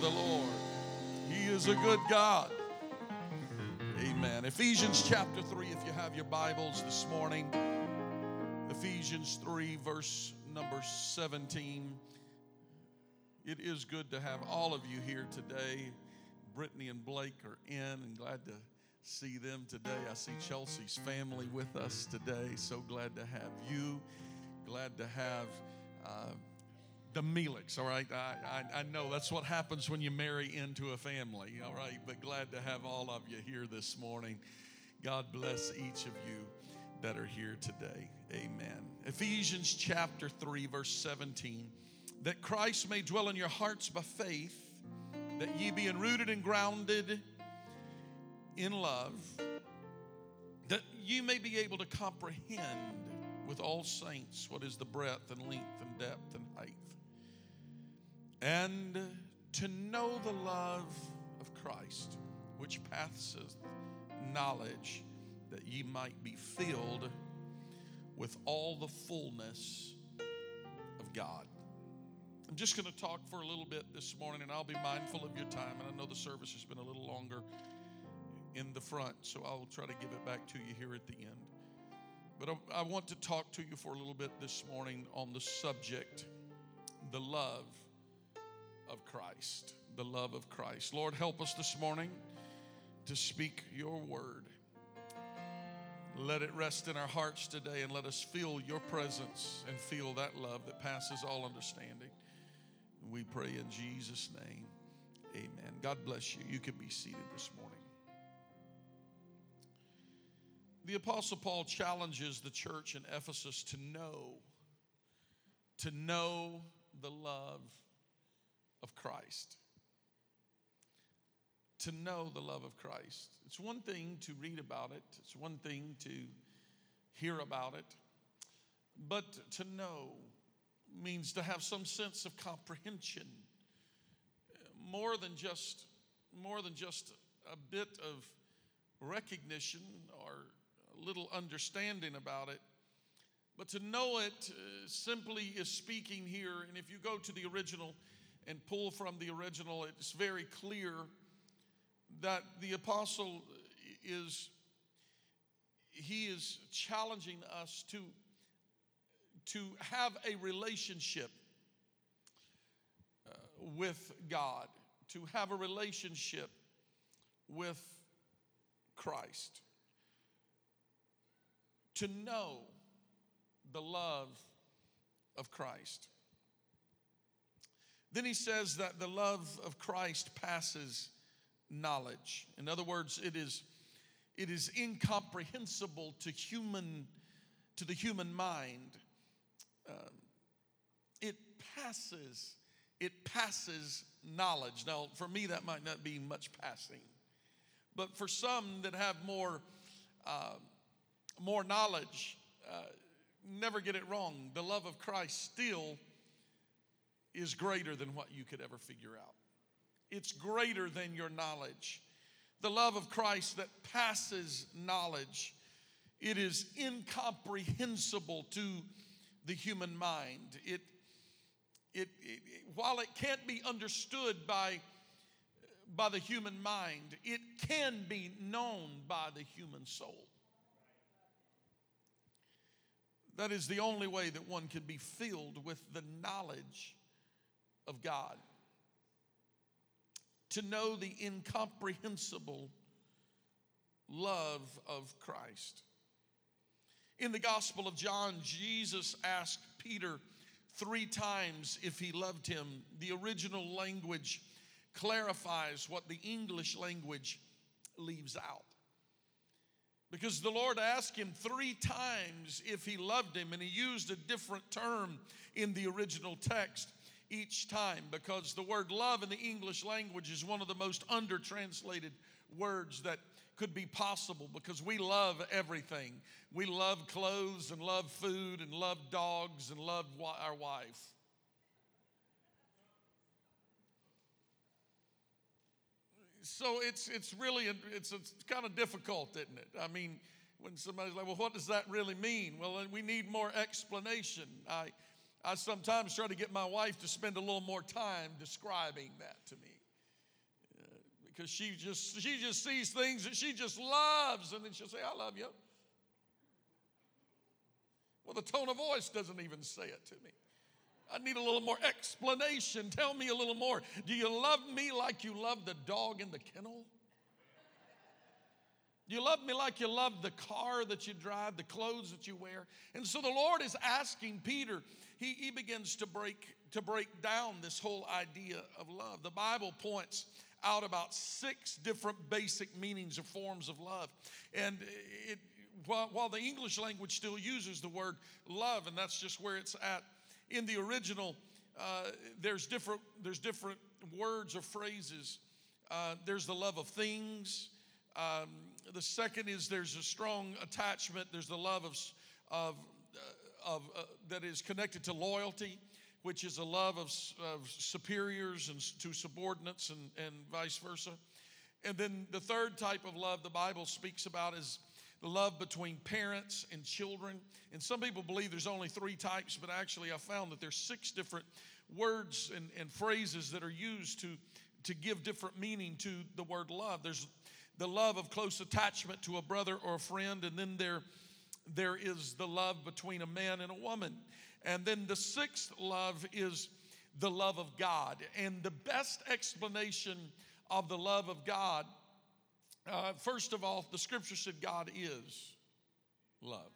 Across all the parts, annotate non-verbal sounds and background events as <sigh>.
The Lord. He is a good God. Amen. Ephesians chapter 3, if you have your Bibles this morning. Ephesians 3, verse number 17. It is good to have all of you here today. Brittany and Blake are in, and glad to see them today. I see Chelsea's family with us today. So glad to have you. Glad to have uh, the Melix, all right? I, I, I know that's what happens when you marry into a family, all right? But glad to have all of you here this morning. God bless each of you that are here today. Amen. Ephesians chapter 3, verse 17 that Christ may dwell in your hearts by faith, that ye being rooted and grounded in love, that ye may be able to comprehend with all saints what is the breadth and length and depth and height, and to know the love of Christ, which passeth knowledge, that ye might be filled with all the fullness of God. I'm just going to talk for a little bit this morning, and I'll be mindful of your time. And I know the service has been a little longer in the front, so I'll try to give it back to you here at the end. But I, want to talk to you for a little bit this morning on the subject the love of Christ. The love of Christ. Lord, help us this morning to speak your word. Let it rest in our hearts today and let us feel your presence and feel that love that passes all understanding. We pray in Jesus' name. Amen. God bless you. You can be seated this morning. The Apostle Paul challenges the church in Ephesus to know, to know the love of Christ. To know the love of Christ. It's one thing to read about it, it's one thing to hear about it, but to know means to have some sense of comprehension. More than just more than just a bit of recognition or a little understanding about it. But to know it uh, simply is speaking here. And if you go to the original and pull from the original it's very clear that the apostle is he is challenging us to to have a relationship uh, with God, to have a relationship with Christ, to know the love of Christ. Then he says that the love of Christ passes knowledge. In other words, it is, it is incomprehensible to human to the human mind. Uh, it passes it passes knowledge. Now, for me, that might not be much passing, but for some that have more uh, more knowledge, uh, never get it wrong. The love of Christ still is greater than what you could ever figure out. It's greater than your knowledge. The love of Christ that passes knowledge. It is incomprehensible to the human mind. It, it, it, while it can't be understood by, by the human mind, it can be known by the human soul. That is the only way that one can be filled with the knowledge of God. To know the incomprehensible love of Christ. In the Gospel of John, Jesus asked Peter three times if he loved him. The original language clarifies what the English language leaves out. Because the Lord asked him three times if he loved him, and he used a different term in the original text each time because the word love in the English language is one of the most under translated words that could be possible because we love everything. We love clothes and love food and love dogs and love our wife. So it's, it's really, it's, it's kind of difficult, isn't it? I mean, when somebody's like, well, what does that really mean? Well, we need more explanation. I, I sometimes try to get my wife to spend a little more time describing that to me. Uh, because she just she just sees things that she just loves and then she'll say i love you. Well the tone of voice doesn't even say it to me. I need a little more explanation. Tell me a little more. Do you love me like you love the dog in the kennel you love me like you love the car that you drive the clothes that you wear and so the lord is asking peter he, he begins to break to break down this whole idea of love the bible points out about six different basic meanings or forms of love. And it, while, while the English language still uses the word love, and that's just where it's at, in the original, uh, there's, different, there's different words or phrases. Uh, there's the love of things. Um, the second is there's a strong attachment. There's the love of, of, uh, of uh, that is connected to loyalty which is a love of, of superiors and to subordinates and, and vice versa. And then the third type of love the Bible speaks about is the love between parents and children. And some people believe there's only three types, but actually I found that there's six different words and, and phrases that are used to, to give different meaning to the word love. There's the love of close attachment to a brother or a friend, and then there, there is the love between a man and a woman. And then the sixth love is the love of God. And the best explanation of the love of God, uh, first of all, the scripture said God is love.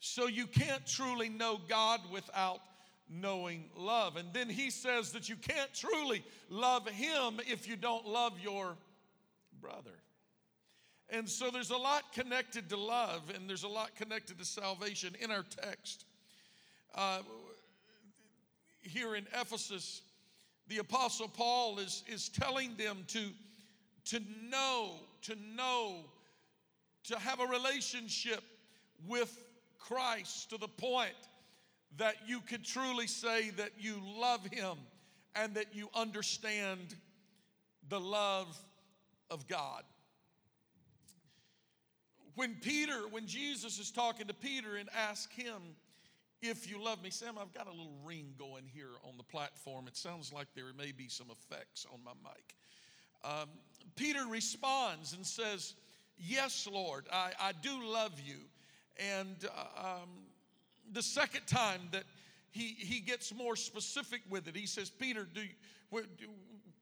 So you can't truly know God without knowing love. And then he says that you can't truly love him if you don't love your brother. And so there's a lot connected to love and there's a lot connected to salvation in our text. Uh, here in Ephesus, the Apostle Paul is, is telling them to, to know, to know, to have a relationship with Christ to the point that you could truly say that you love Him and that you understand the love of God. When Peter, when Jesus is talking to Peter and asks him, if you love me, Sam, I've got a little ring going here on the platform. It sounds like there may be some effects on my mic. Um, Peter responds and says, Yes, Lord, I, I do love you. And uh, um, the second time that he, he gets more specific with it, he says, Peter, do, you,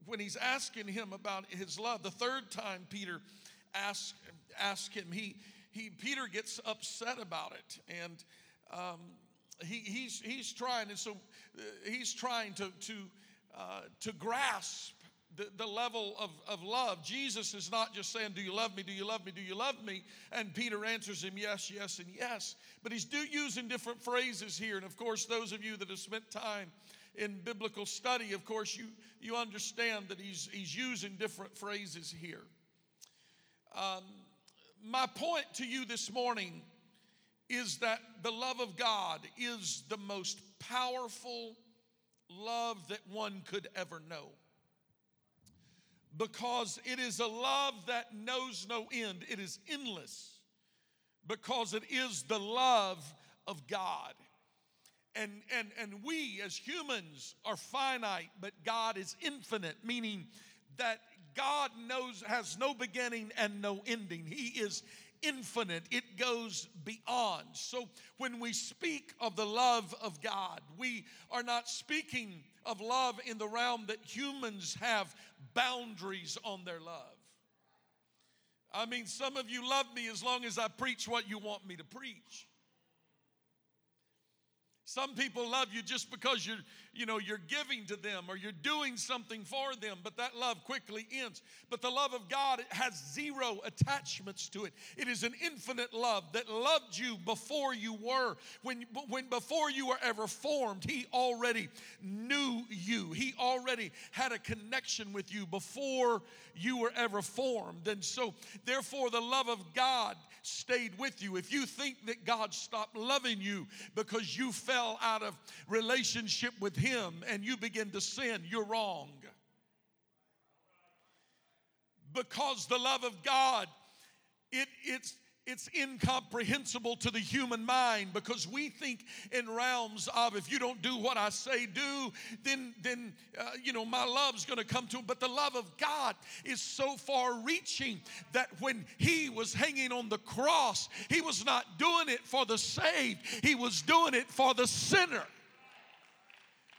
when he's asking him about his love, the third time Peter asks ask him, he, he, Peter gets upset about it. And um, he, he's, he's trying, and so uh, he's trying to, to, uh, to grasp the, the level of, of love. Jesus is not just saying, Do you love me? Do you love me? Do you love me? And Peter answers him, Yes, yes, and yes. But he's do, using different phrases here. And of course, those of you that have spent time in biblical study, of course, you, you understand that he's, he's using different phrases here. Um, my point to you this morning is that the love of God is the most powerful love that one could ever know. Because it is a love that knows no end, it is endless. Because it is the love of God. And, and, and we as humans are finite, but God is infinite, meaning that God knows has no beginning and no ending. He is infinite, it goes beyond. So when we speak of the love of God, we are not speaking of love in the realm that humans have boundaries on their love. I mean, some of you love me as long as I preach what you want me to preach. Some people love you just because you're, you know, you're giving to them or you're doing something for them, but that love quickly ends. But the love of God has zero attachments to it. It is an infinite love that loved you before you were. When, when before you were ever formed, He already knew you. He already had a connection with you before you were ever formed. And so, therefore, the love of God stayed with you. If you think that God stopped loving you because you fell out of relationship with Him and you begin to sin, you're wrong. Because the love of God, it, it's it's incomprehensible to the human mind because we think in realms of if you don't do what I say do, then then uh, you know my love's going to come to him. But the love of God is so far reaching that when he was hanging on the cross, he was not doing it for the saved, he was doing it for the sinner.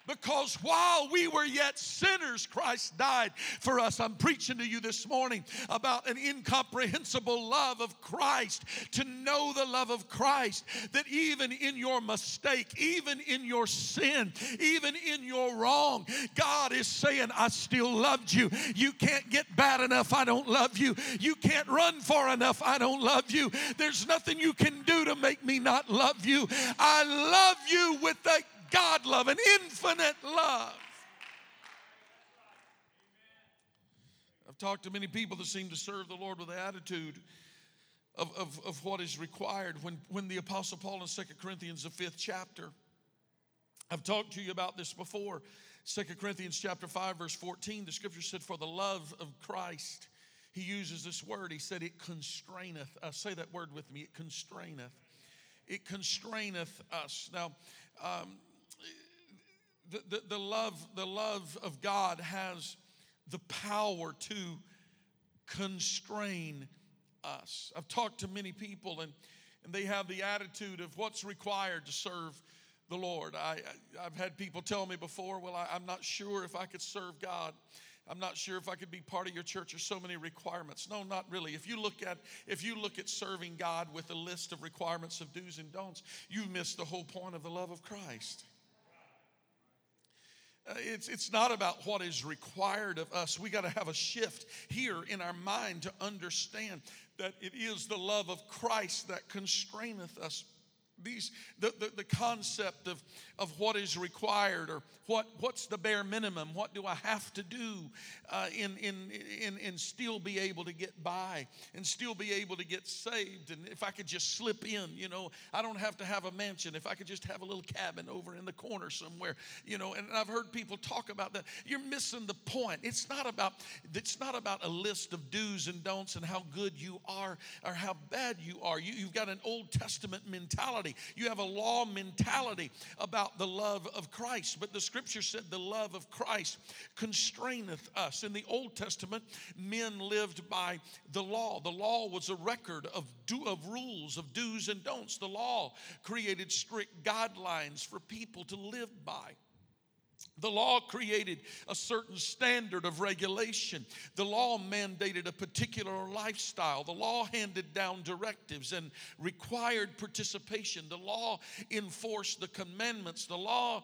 Because while we were yet sinners, Christ died for us. I'm preaching to you this morning about an incomprehensible love of Christ, to know the love of Christ, that even in your mistake, even in your sin, even in your wrong, God is saying, I still loved you. You can't get bad enough, I don't love you. You can't run far enough, I don't love you. There's nothing you can do to make me not love you. I love you with a God love, an infinite love. I've talked to many people that seem to serve the Lord with the attitude of, of, of what is required. When, when the Apostle Paul in Second Corinthians, the fifth chapter, I've talked to you about this before. Second Corinthians chapter 5, verse 14, the scripture said, For the love of Christ, he uses this word. He said, It constraineth us. Say that word with me. It constraineth. It constraineth us. Now, um, the, the, the, love, the love of God has the power to constrain us. I've talked to many people and, and they have the attitude of what's required to serve the Lord. I, have had people tell me before, well, I, I'm not sure if I could serve God. I'm not sure if I could be part of your church. There's so many requirements. No, not really. If you look at if you look at serving God with a list of requirements of do's and don'ts, you've missed the whole point of the love of Christ. Uh, it's, it's not about what is required of us. We got to have a shift here in our mind to understand that it is the love of Christ that constraineth us these the, the, the, concept of, of what is required or what, what's the bare minimum? What do i have to do uh, in, in, in, in still be able to get by and still be able to get saved? And if i could just slip in you know i don't have to have a mansion. If i could just have a little cabin over in the corner somewhere you know and i've heard people talk about that. You're missing the point. It's not about it's not about a list of do's and don'ts and how good you are or how bad you are. You, you've got an old testament mentality mentality. You have a law mentality about the love of Christ. But the scripture said the love of Christ constraineth us. In the Old Testament, men lived by the law. The law was a record of, do, of rules, of do's and don'ts. The law created strict guidelines for people to live by. The law created a certain standard of regulation. The law mandated a particular lifestyle. The law handed down directives and required participation. The law enforced the commandments. The law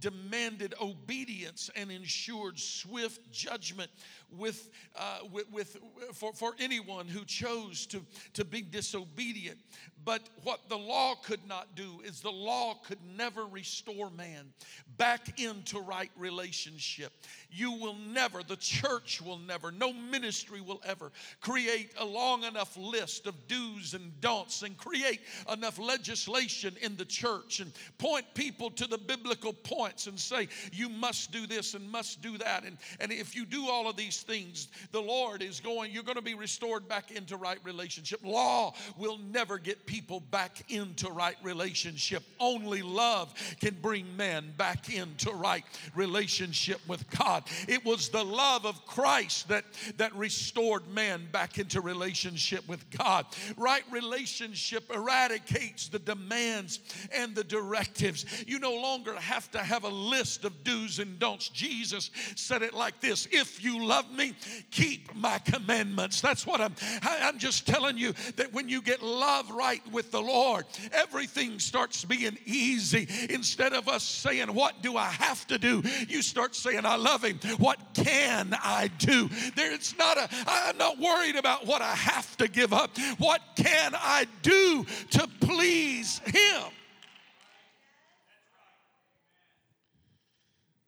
demanded obedience and ensured swift judgment with, uh, with, with, for, for anyone who chose to, to be disobedient. But what the law could not do is the law could never restore man back into right relationship. You will never, the church will never, no ministry will ever create a long enough list of do's and don'ts and create enough legislation in the church and point people to the biblical points and say, you must do this and must do that. And, and if you do all of these things, the Lord is going, you're going to be restored back into right relationship. Law will never get people back into right relationship. Only love can bring man back into right relationship with God. It was the love of Christ that, that restored man back into relationship with God. Right relationship eradicates the demands and the directives. You no longer have to have a list of do's and don'ts. Jesus said it like this If you love me, keep my commandments. That's what I'm, I'm just telling you that when you get love right with the Lord, everything starts being easy. Instead of us saying, What do I have to do? You start saying, I love him. What can I do? There, it's not a, I'm not worried about what I have to give up. What can I do to please him?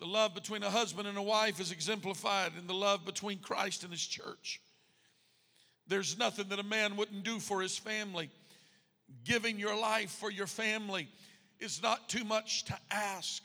The love between a husband and a wife is exemplified in the love between Christ and his church. There's nothing that a man wouldn't do for his family. Giving your life for your family is not too much to ask.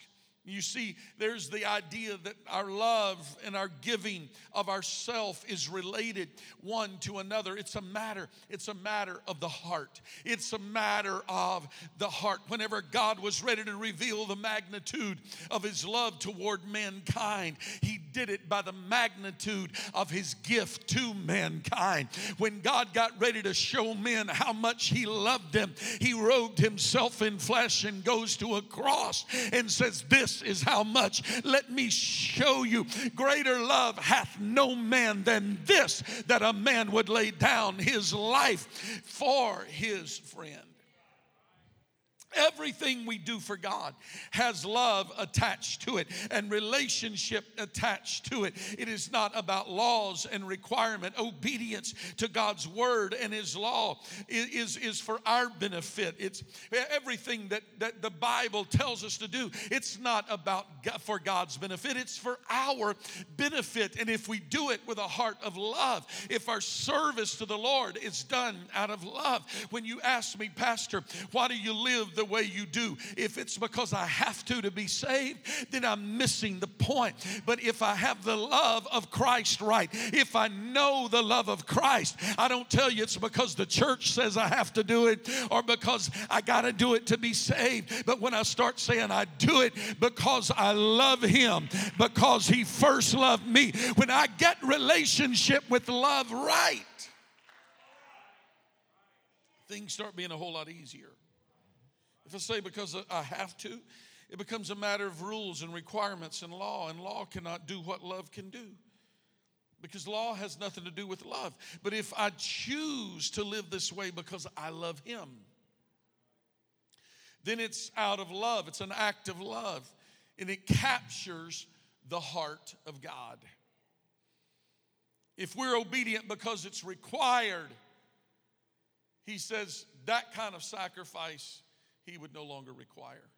You see, there's the idea that our love and our giving of ourself is related one to another. It's a matter, it's a matter of the heart. It's a matter of the heart. Whenever God was ready to reveal the magnitude of his love toward mankind, he did it by the magnitude of his gift to mankind. When God got ready to show men how much he loved them, he robed himself in flesh and goes to a cross and says, This is how much. Let me show you. Greater love hath no man than this, that a man would lay down his life for his friend. Everything we do for God has love attached to it and relationship attached to it. It is not about laws and requirement. Obedience to God's word and his law is, is for our benefit. It's everything that, that the Bible tells us to do. It's not about for God's benefit, it's for our benefit. And if we do it with a heart of love, if our service to the Lord is done out of love, when you ask me, Pastor, why do you live the way you do. If it's because I have to to be saved, then I'm missing the point. But if I have the love of Christ right, if I know the love of Christ, I don't tell you it's because the church says I have to do it or because I got to do it to be saved. But when I start saying I do it because I love Him, because He first loved me, when I get relationship with love right, things start being a whole lot easier. If I say because I have to, it becomes a matter of rules and requirements and law, and law cannot do what love can do. Because law has nothing to do with love. But if I choose to live this way because I love Him, then it's out of love. It's an act of love, and it captures the heart of God. If we're obedient because it's required, He says that kind of sacrifice he would no longer require.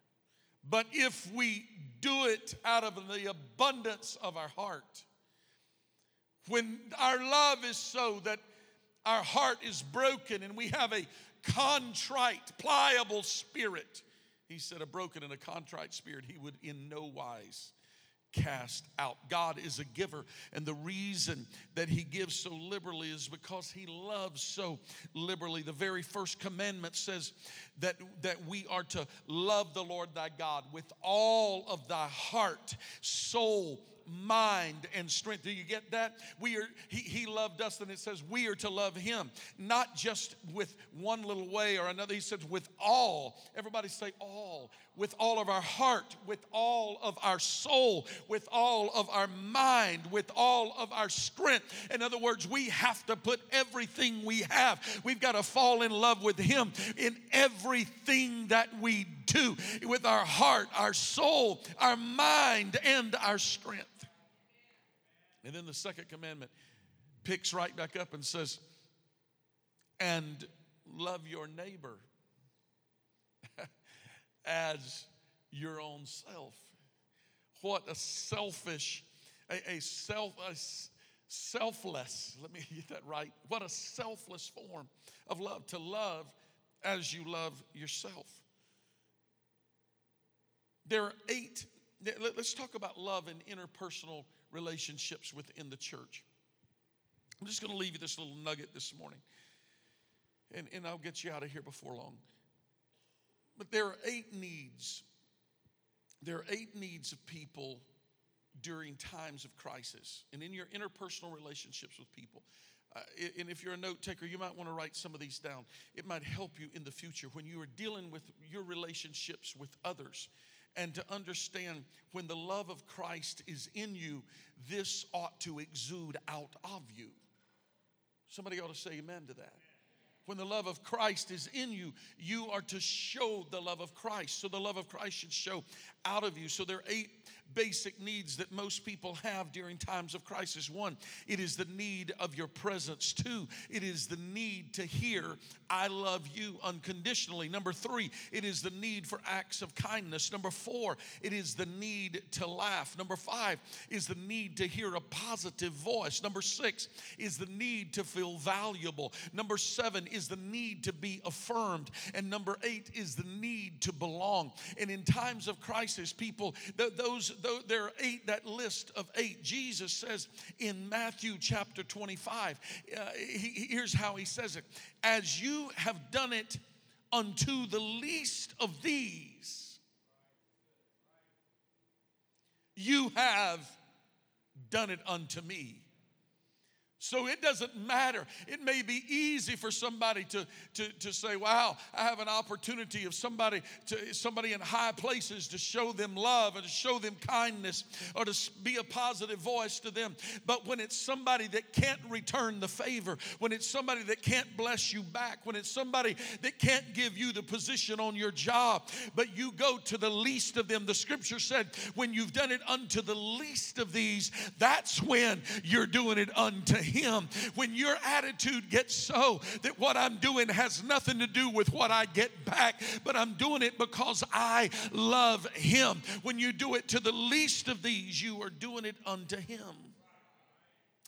But if we do it out of the abundance of our heart, when our love is so that our heart is broken and we have a contrite, pliable spirit, he said, a broken and a contrite spirit, he would in no wise cast out. God is a giver, and the reason that He gives so liberally is because He loves so liberally. The very first commandment says that, that we are to love the Lord thy God with all of thy heart, soul, mind and strength. Do you get that? We are he, he loved us and it says we are to love him, not just with one little way or another. He says with all. Everybody say all. With all of our heart, with all of our soul, with all of our mind, with all of our strength. In other words, we have to put everything we have. We've got to fall in love with him in everything that we do with our heart, our soul, our mind, and our strength. And then the second commandment picks right back up and says, and love your neighbor <laughs> as your own self. What a selfish, a, a self, a selfless, let me <laughs> get that right. What a selfless form of love, to love as you love yourself. There are eight let's talk about love and interpersonal relationships within the church. I'm just going to leave you this little nugget this morning, and, and I'll get you out of here before long. But there are eight needs. There are eight needs of people during times of crisis and in your interpersonal relationships with people. Uh, and if you're a note taker, you might want to write some of these down. It might help you in the future when you are dealing with your relationships with others and to understand when the love of Christ is in you, this ought to exude out of you. Somebody ought to say amen to that. When the love of Christ is in you, you are to show the love of Christ. So the love of Christ should show out of you. So there are eight basic needs that most people have during times of crisis. One, it is the need of your presence. Two, it is the need to hear, I love you unconditionally. Number three, it is the need for acts of kindness. Number four, it is the need to laugh. Number five is the need to hear a positive voice. Number six is the need to feel valuable. Number seven is the need to be affirmed. And number eight is the need to belong. And in times of crisis, people, those there are eight, that list of eight, Jesus says in Matthew chapter 25, uh, he, here's how he says it As you have done it unto the least of these, you have done it unto me. So it doesn't matter. It may be easy for somebody to, to, to say, wow, I have an opportunity of somebody to somebody in high places to show them love and to show them kindness or to be a positive voice to them. But when it's somebody that can't return the favor, when it's somebody that can't bless you back, when it's somebody that can't give you the position on your job, but you go to the least of them, the scripture said, when you've done it unto the least of these, that's when you're doing it unto him. When your attitude gets so that what I'm doing has nothing to do with what I get back, but I'm doing it because I love Him. When you do it to the least of these, you are doing it unto Him.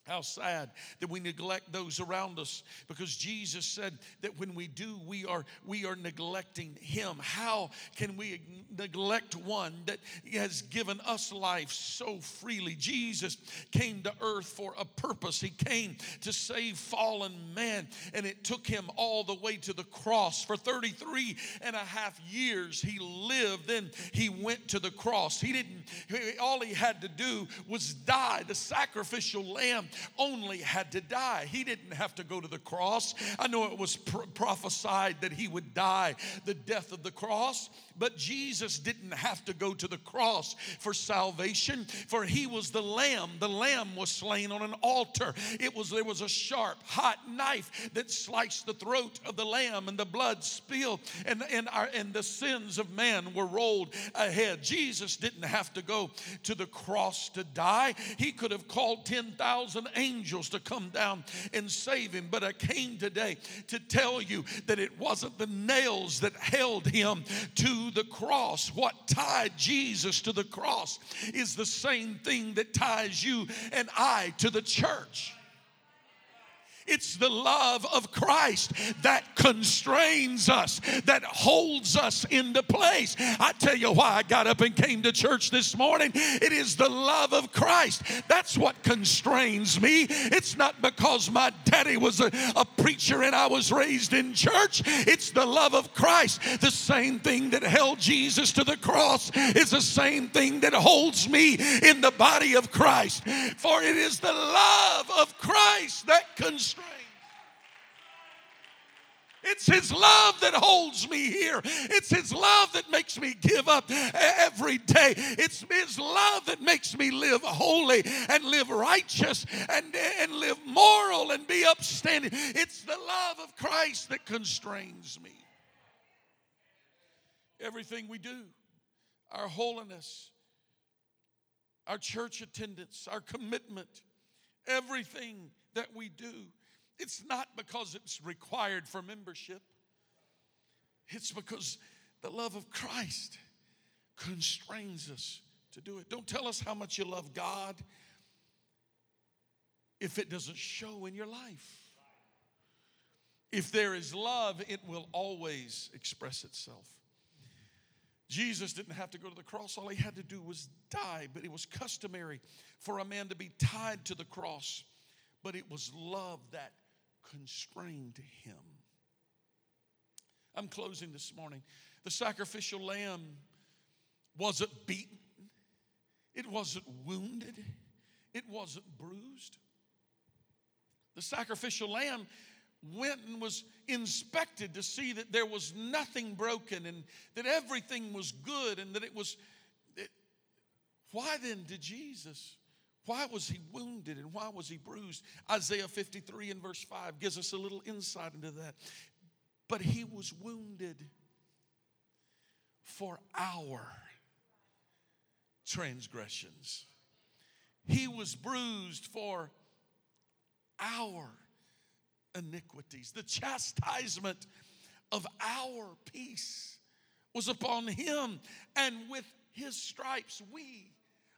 How sad that we neglect those around us because Jesus said that when we do, we are, we are neglecting Him. How can we neglect one that has given us life so freely? Jesus came to earth for a purpose. He came to save fallen man, and it took Him all the way to the cross. For 33 and a half years, He lived, then He went to the cross. He didn't, all He had to do was die. The sacrificial lamb only had to die. He didn't have to go to the cross. I know it was prophesied that he would die the death of the cross, but Jesus didn't have to go to the cross for salvation, for he was the lamb. The lamb was slain on an altar. It was there was a sharp, hot knife that sliced the throat of the lamb, and the blood spilled, and, and, our, and the sins of man were rolled ahead. Jesus didn't have to go to the cross to die. He could have called 10,000 angels to come down and save him. But I came today to tell you that it wasn't the nails that held him to the cross. What tied Jesus to the cross is the same thing that ties you and I to the church. It's the love of Christ that constrains us, that holds us into place. I tell you why I got up and came to church this morning. It is the love of Christ. That's what constrains me. It's not because my daddy was a, a preacher and I was raised in church. It's the love of Christ. The same thing that held Jesus to the cross is the same thing that holds me in the body of Christ. For it is the love of Christ that constrains it's His love that holds me here. It's His love that makes me give up every day. It's His love that makes me live holy and live righteous and, and live moral and be upstanding. It's the love of Christ that constrains me. Everything we do, our holiness, our church attendance, our commitment, everything that we do it's not because it's required for membership, it's because the love of Christ constrains us to do it. Don't tell us how much you love God if it doesn't show in your life. If there is love, it will always express itself. Jesus didn't have to go to the cross. All he had to do was die, but it was customary for a man to be tied to the cross. But it was love that constrained him. I'm closing this morning. The sacrificial lamb wasn't beaten, it wasn't wounded, it wasn't bruised. The sacrificial lamb went and was inspected to see that there was nothing broken and that everything was good and that it was. It, why then did Jesus? Why was he wounded and why was he bruised? Isaiah 53 and verse 5 gives us a little insight into that. But he was wounded for our transgressions, he was bruised for our iniquities. The chastisement of our peace was upon him, and with his stripes we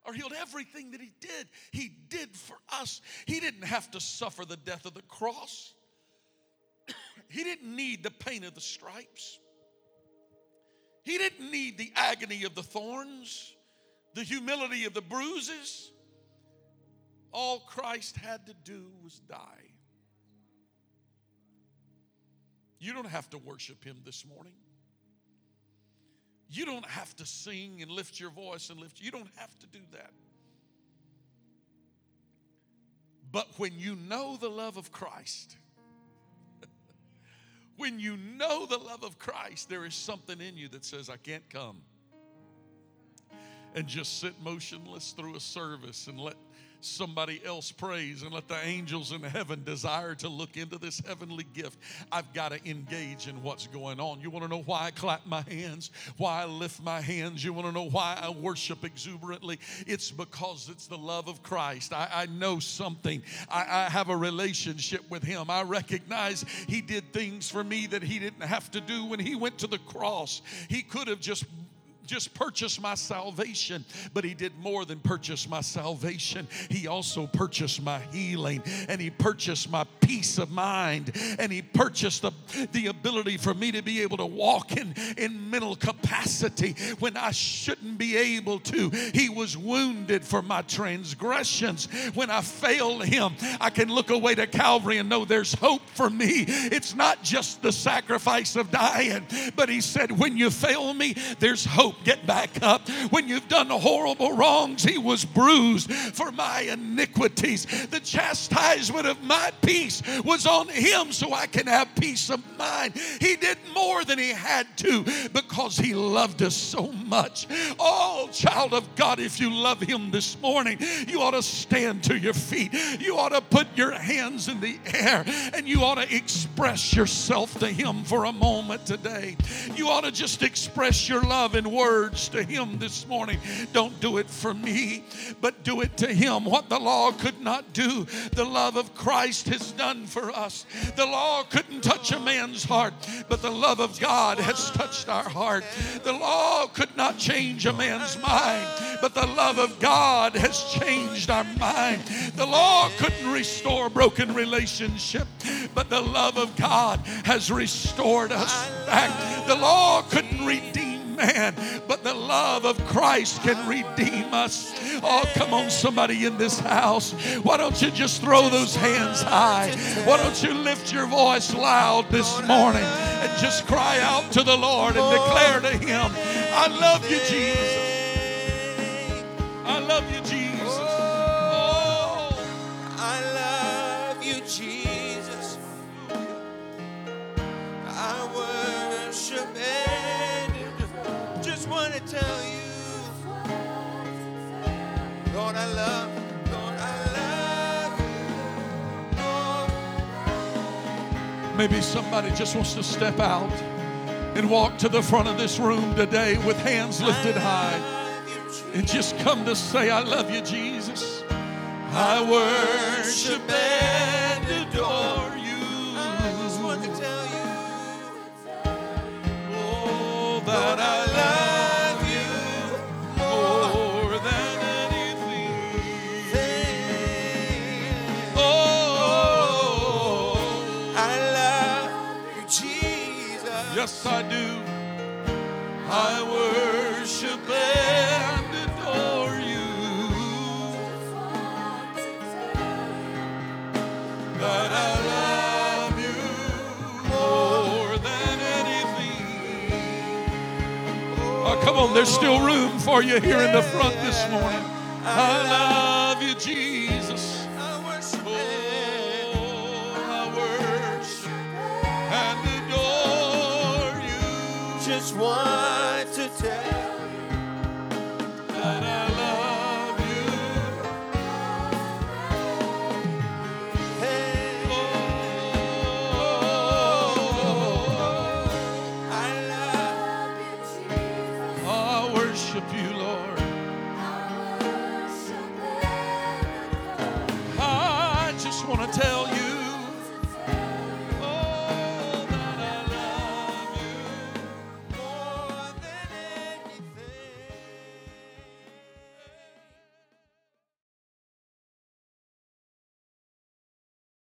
are healed. Everything that he did, he did for us. He didn't have to suffer the death of the cross, <clears throat> he didn't need the pain of the stripes, he didn't need the agony of the thorns, the humility of the bruises. All Christ had to do was die. You don't have to worship Him this morning. You don't have to sing and lift your voice and lift. You don't have to do that. But when you know the love of Christ, <laughs> when you know the love of Christ, there is something in you that says, I can't come and just sit motionless through a service and let somebody else prays and let the angels in heaven desire to look into this heavenly gift. I've got to engage in what's going on. You want to know why I clap my hands, why I lift my hands? You want to know why I worship exuberantly? It's because it's the love of Christ. I, I know something, I, I have a relationship with Him. I recognize He did things for me that He didn't have to do when He went to the cross. He could have just just purchased my salvation, but He did more than purchase my salvation. He also purchased my healing, and He purchased my peace of mind, and He purchased the, the ability for me to be able to walk in, in mental capacity when I shouldn't be able to. He was wounded for my transgressions. When I failed Him, I can look away to Calvary and know there's hope for me. It's not just the sacrifice of dying, but He said, When you fail me, there's hope get back up. When you've done horrible wrongs, he was bruised for my iniquities. The chastisement of my peace was on him so I can have peace of mind. He did more than he had to because he loved us so much. Oh, child of God, if you love him this morning, you ought to stand to your feet. You ought to put your hands in the air and you ought to express yourself to him for a moment today. You ought to just express your love in words words to Him this morning. Don't do it for me, but do it to Him. What the law could not do, the love of Christ has done for us. The law couldn't touch a man's heart, but the love of God has touched our heart. The law could not change a man's mind, but the love of God has changed our mind. The law couldn't restore broken relationship, but the love of God has restored us back. The law couldn't redeem man, but the love of Christ can redeem us. Oh, come on, somebody in this house. Why don't you just throw those hands high? Why don't you lift your voice loud this morning and just cry out to the Lord and declare to Him, I love you, Jesus. I love you, Jesus. Maybe somebody just wants to step out and walk to the front of this room today with hands lifted high and just come to say, I love you, Jesus. I worship I do. I worship and adore you. That I love. you more than anything. Oh, come on, there's still room for you here in the front this morning. I love you, Jesus. Just